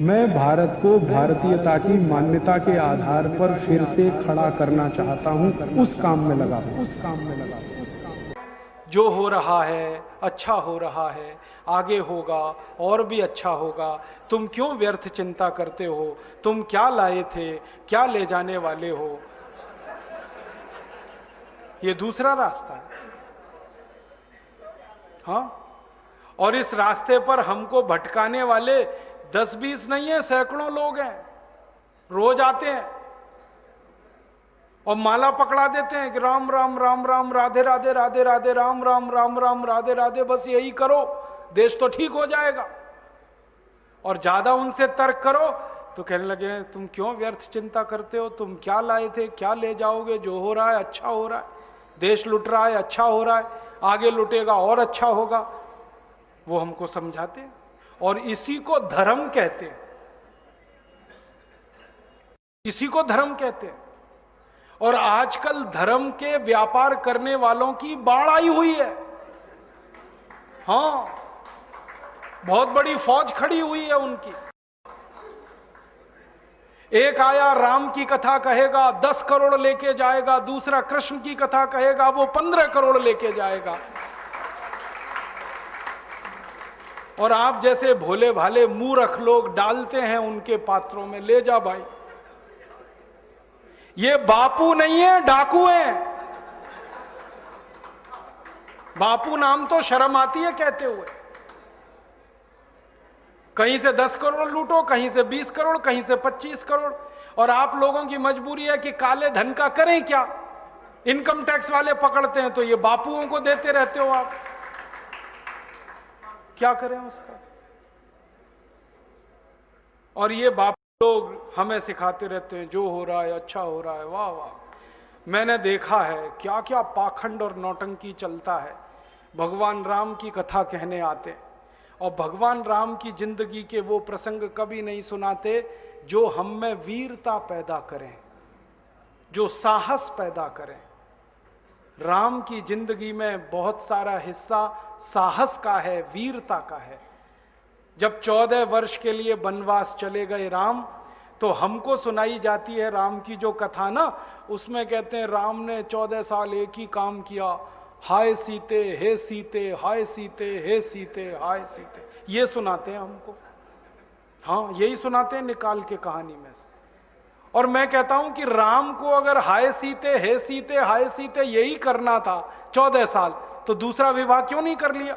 मैं भारत को भारतीयता की मान्यता के आधार पर फिर से खड़ा करना चाहता हूँ। उस काम में लगा उस काम में लगा जो हो रहा है अच्छा हो रहा है, आगे होगा, और भी अच्छा होगा। तुम क्यों व्यर्थ चिंता करते हो? तुम क्या लाए थे? क्या ले जाने वाले हो? ये दूसरा रास्ता है। हाँ? और इस रास्ते पर हमको भटकाने वाले दस बीस नहीं है, सैकड़ों लोग हैं। रोज आते हैं और माला पकड़ा देते हैं कि राम राम राम राम, राधे राधे राधे राधे, राम राम राम राम, राधे राधे, बस यही करो। देश तो ठीक हो जाएगा। और ज़्यादा उनसे तर्क करो तो कहने लगे, तुम क्यों व्यर्थ चिंता करते हो? तुम क्या लाए थे? क्या ले जाओगे? जो हो रहा है अच्छा हो रहा है। देश लुट रहा है अच्छा हो रहा है। आगे लुटेगा, और अच्छा होगा। वो हमको समझाते और इसी को धर्म कहते हैं। इसी को धर्म कहते हैं। और आजकल धर्म के व्यापार करने वालों की बाढ़ आई हुई है। हाँ, बहुत बड़ी फौज खड़ी हुई है उनकी। एक आया, राम की कथा कहेगा, दस करोड़ लेके जाएगा, दूसरा कृष्ण की कथा कहेगा, वो पंद्रह करोड़ लेके जाएगा। और आप जैसे भोले भाले मूर्ख लोग डालते हैं उनके पात्रों में, ले जा भाई। ये बापू नहीं है, डाकू है। बापू नाम तो शर्म आती है कहते हुए। कहीं से दस करोड़ लूटो, कहीं से बीस करोड़, कहीं से पच्चीस करोड़। और आप लोगों की मजबूरी है कि काले धन का करें क्या? इनकम टैक्स वाले पकड़ते हैं तो ये बापुओं को देते रहते हो आप। क्या करें उसका? और ये बाप लोग हमें सिखाते रहते हैं, जो हो रहा है अच्छा हो रहा है, वाह वाह। मैंने देखा है क्या क्या पाखंड और नौटंकी चलता है। भगवान राम की कथा कहने आते हैं। और भगवान राम की ज़िंदगी के वो प्रसंग कभी नहीं सुनाते जो हम में वीरता पैदा करें, जो साहस पैदा करें। राम की ज़िंदगी में बहुत सारा हिस्सा साहस का है, वीरता का है। जब चौदह वर्ष के लिए वनवास चले गए राम तो हमको सुनाई जाती है राम की जो कथा ना, उसमें कहते हैं, राम ने चौदह साल एक ही काम किया। हाय सीते, हे सीते, हाय सीते, हे सीते, हाय सीते। ये सुनाते हैं हमको। हाँ यही सुनाते हैं निकाल के कहानी में से। और मैं कहता हूँ कि राम को अगर हाय सीते, हे सीते, हाय सीते, यही करना था चौदह साल तो दूसरा विवाह क्यों नहीं कर लिया?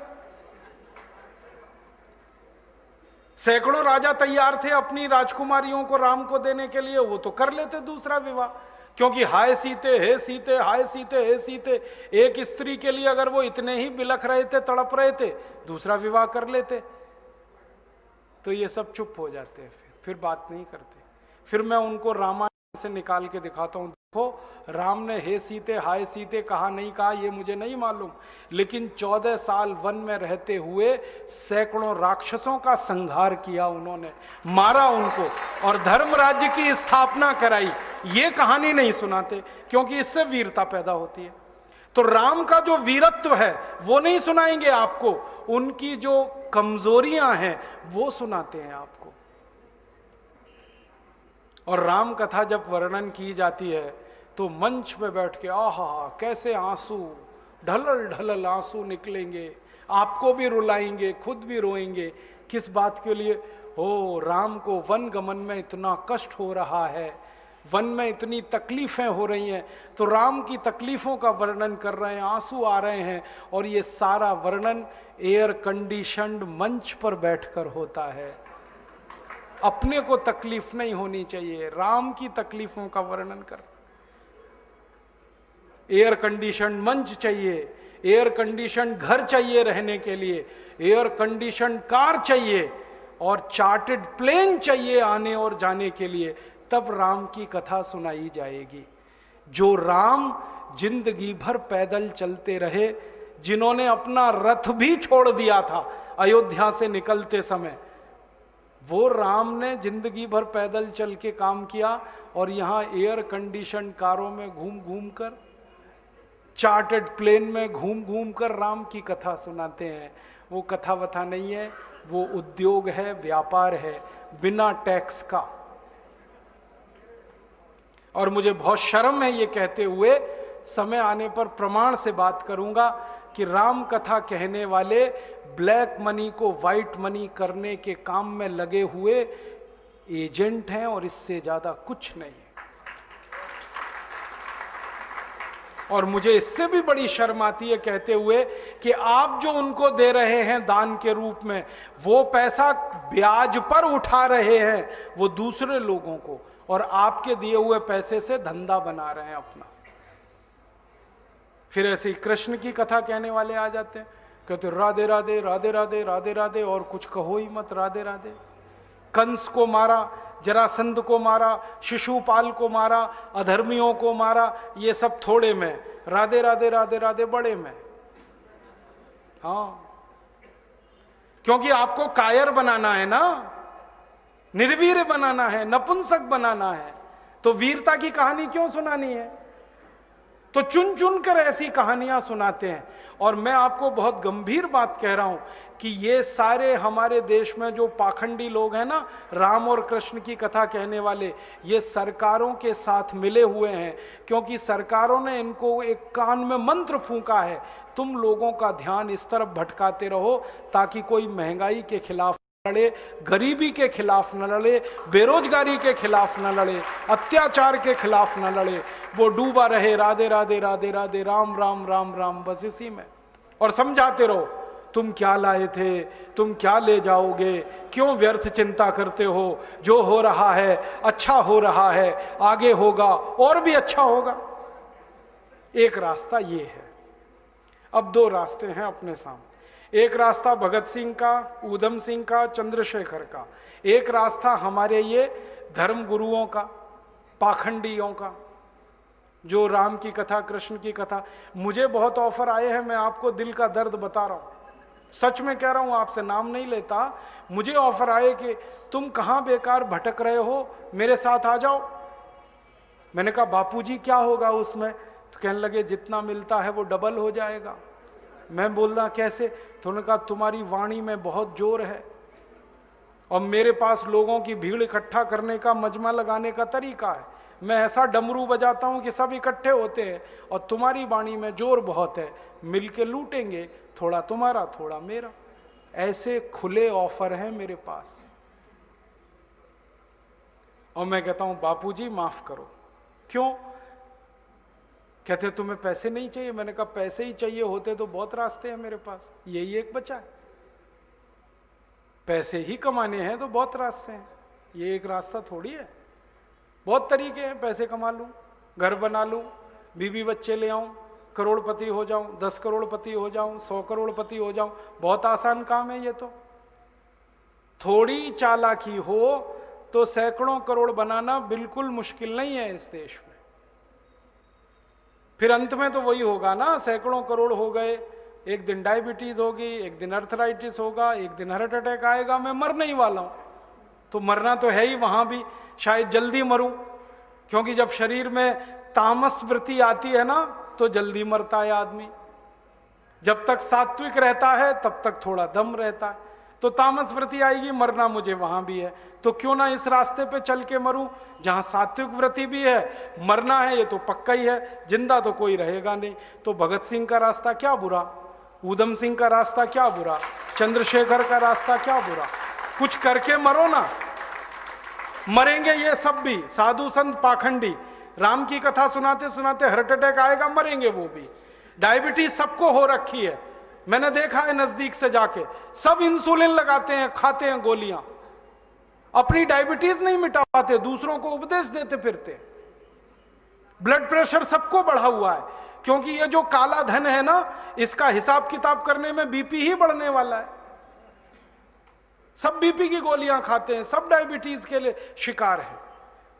सैकड़ों राजा तैयार थे अपनी राजकुमारियों को राम को देने के लिए, वो तो कर लेते दूसरा विवाह। क्योंकि हाय सीते, हे सीते, हाय सीते, हे सीते, एक स्त्री के लिए अगर वो इतने ही बिलख रहे थे, तड़प रहे थे, दूसरा विवाह कर लेते। तो ये सब चुप हो जाते हैं फिर फिर बात नहीं करते। फिर मैं उनको रामायण से निकाल के दिखाता हूँ। देखो, राम ने, हे सीते, हाय सीते, कहा नहीं कहा? ये मुझे नहीं मालूम। लेकिन चौदह साल वन में रहते हुए सैकड़ों राक्षसों का संहार किया उन्होंने, मारा उनको और धर्म राज्य की स्थापना कराई। ये कहानी नहीं सुनाते, क्योंकि इससे वीरता पैदा होती है। तो राम का जो वीरत्व है, वो नहीं सुनाएँगे आपको। उनकी जो कमजोरियाँ हैं, वो सुनाते हैं आपको। और राम कथा जब वर्णन की जाती है तो मंच पे बैठ के, आहा, कैसे आँसू, ढलल ढलल आँसू निकलेंगे, आपको भी रुलाएँगे, खुद भी रोएँगे, किस बात के लिए? हो राम को वन गमन में इतना कष्ट हो रहा है, वन में इतनी तकलीफें हो रही हैं तो राम की तकलीफों का वर्णन कर रहे हैं, आँसू आ रहे हैं, और ये सारा वर्णन एयर कंडीशनड मंच पर बैठकर होता है। अपने को तकलीफ़ नहीं होनी चाहिए। राम की तकलीफों का वर्णन कर। एयर कंडीशन मंच चाहिए, एयर कंडीशन घर चाहिए रहने के लिए, एयर कंडीशन कार चाहिए और चार्टेड प्लेन चाहिए आने और जाने के लिए। तब राम की कथा सुनाई जाएगी। जो राम ज़िंदगी भर पैदल चलते रहे, जिन्होंने अपना रथ भी छोड़ दिया था अयोध्या से निकलते समय वो राम ने ज़िंदगी भर पैदल चल के काम किया और यहाँ एयर कंडीशन कारों में घूम घूम कर चार्टेड प्लेन में घूम घूम कर राम की कथा सुनाते हैं। वो कथा वथा नहीं है, वो उद्योग है, व्यापार है, बिना टैक्स का। और मुझे बहुत शर्म है ये कहते हुए समय आने पर प्रमाण से बात करूँगा कि राम कथा कहने वाले ब्लैक मनी को व्हाइट मनी करने के काम में लगे हुए एजेंट हैं और इससे ज़्यादा कुछ नहीं और मुझे इससे भी बड़ी शर्म आती है कहते हुए कि आप जो उनको दे रहे हैं दान के रूप में, वो पैसा ब्याज पर उठा रहे हैं, वो दूसरे लोगों को और आपके दिए हुए पैसे से धंधा बना रहे हैं अपना। फिर ऐसे ही कृष्ण की कथा कहने वाले आ जाते हैं। कहते राधे राधे राधे राधे राधे राधे, और कुछ कहो ही मत, राधे राधे। कंस को मारा, जरासंध को मारा, शिशुपाल को मारा, अधर्मियों को मारा, ये सब थोड़े में। राधे राधे राधे राधे, बड़े में। हाँ। क्योंकि आपको कायर बनाना है ना? निर्वीर बनाना है, नपुंसक बनाना है। तो वीरता की कहानी क्यों सुनानी है? तो चुन चुन कर ऐसी कहानियाँ सुनाते हैं। और मैं आपको बहुत गंभीर बात कह रहा हूँ कि ये सारे हमारे देश में जो पाखंडी लोग हैं ना, राम और कृष्ण की कथा कहने वाले, ये सरकारों के साथ मिले हुए हैं। क्योंकि सरकारों ने इनको एक कान में मंत्र फूका है, तुम लोगों का ध्यान इस तरफ़ भटकाते रहो ताकि कोई महँगाई के खिलाफ लड़े, गरीबी के खिलाफ न लड़े, बेरोजगारी के खिलाफ न लड़े, अत्याचार के खिलाफ न लड़े, वो डूबा रहे, राधे राधे राधे राधे, राम राम राम राम, बस इसी में। और समझाते रहो, तुम क्या लाए थे, तुम क्या ले जाओगे, क्यों व्यर्थ चिंता करते हो, जो हो रहा है अच्छा हो रहा है, आगे होगा, और भी अच्छा होगा। एक रास्ता ये है। अब दो रास्ते हैं अपने सामने। एक रास्ता भगत सिंह का, ऊधम सिंह का, चंद्रशेखर का। एक रास्ता हमारे ये धर्म गुरुओं का, पाखंडियों का, जो राम की कथा, कृष्ण की कथा। मुझे बहुत ऑफ़र आए हैं, मैं आपको दिल का दर्द बता रहा हूँ। सच में कह रहा हूँ, आपसे नाम नहीं लेता। मुझे ऑफ़र आए कि तुम कहाँ बेकार भटक रहे हो, मेरे साथ आ जाओ। मैंने कहा, बापूजी, क्या होगा उसमें? तो कहने लगे, जितना मिलता है वो डबल हो जाएगा। मैं बोल रहा, कैसे? तो उन्होंने कहा, तुम्हारी वाणी में बहुत ज़ोर है और मेरे पास लोगों की भीड़ इकट्ठा करने का, मजमा लगाने का तरीका है। मैं ऐसा डमरू बजाता हूँ कि सब इकट्ठे होते हैं और तुम्हारी वाणी में ज़ोर बहुत है। मिलके लूटेंगे, थोड़ा तुम्हारा, थोड़ा मेरा। ऐसे खुले ऑफ़र हैं मेरे पास। और मैं कहता हूँ, बापूजी, माफ़ करो। क्यों? कहते तुम्हें पैसे नहीं चाहिए? मैंने कहा, पैसे ही चाहिए होते तो बहुत रास्ते हैं मेरे पास। यही एक बचा है। पैसे ही कमाने हैं तो बहुत रास्ते हैं। ये एक रास्ता थोड़ी है। बहुत तरीके हैं, पैसे कमा लूँ, घर बना लूँ बीबी बच्चे ले आऊँ, करोड़पति हो जाऊँ, दस करोड़पति हो जाऊँ, सौ करोड़पति हो जाऊँ, बहुत आसान काम है ये तो। थोड़ी चालाकी हो तो सैकड़ों करोड़ बनाना बिल्कुल मुश्किल नहीं है इस देश में फिर अंत में तो वही होगा ना, सैकड़ों करोड़ हो गए, एक दिन डायबिटीज़ होगी, एक दिन अर्थराइटिस होगा, एक दिन हार्ट अटैक आएगा, मैं मर नहीं वाला हूँ। तो मरना तो है ही वहाँ भी, शायद जल्दी मरूं, क्योंकि जब शरीर में तामस वृत्ति आती है ना तो जल्दी मरता है आदमी। जब तक सात्विक रहता है, तब तक थोड़ा दम रहता है। तो तामस व्रति आएगी, मरना मुझे वहाँ भी है। तो क्यों ना इस रास्ते पे चल के मरूं? जहाँ सात्विक व्रति भी है, मरना है, ये तो पक्का ही है, ज़िंदा तो कोई रहेगा नहीं। तो भगत सिंह का रास्ता क्या बुरा? ऊधम सिंह का रास्ता क्या बुरा? चंद्रशेखर का रास्ता क्या बुरा? कुछ करके मरो ना। मरेंगे ये सब भी, साधु संत पाखंडी। राम की कथा सुनाते सुनाते हार्ट अटैक आएगा, मरेंगे वो भी। डायबिटीज़ सबको हो रखी है। मैंने देखा है नज़दीक से जाके। सब इंसुलिन लगाते हैं, खाते हैं गोलियाँ। अपनी डायबिटीज़ नहीं मिटा पाते दूसरों को उपदेश देते फिरते। ब्लड प्रेशर सबको बढ़ा हुआ है, क्योंकि ये जो काला धन है ना, इसका हिसाब किताब करने में बीपी ही बढ़ने वाला है। सब बीपी की गोलियाँ खाते हैं, सब डायबिटीज़ के लिए शिकार है।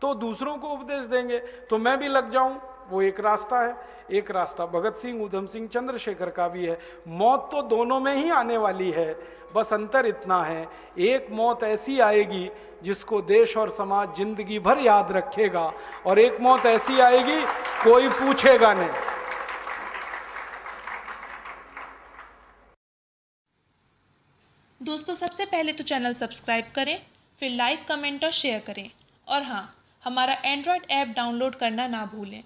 तो दूसरों को उपदेश देंगे तो मैं भी लग जाऊँ वो एक रास्ता है, एक रास्ता भगत सिंह, उधम सिंह, चंद्रशेखर का भी है। मौत तो दोनों में ही आने वाली है, बस अंतर इतना है। एक मौत ऐसी आएगी जिसको देश और समाज ज़िंदगी भर याद रखेगा, और एक मौत ऐसी आएगी, कोई पूछेगा नहीं। दोस्तों, सबसे पहले तो चैनल सब्सक्राइब करें, फिर लाइक, कमेंट और शेयर करें। और हाँ हमारा एंड्रॉयड ऐप डाउनलोड करना ना भूलें।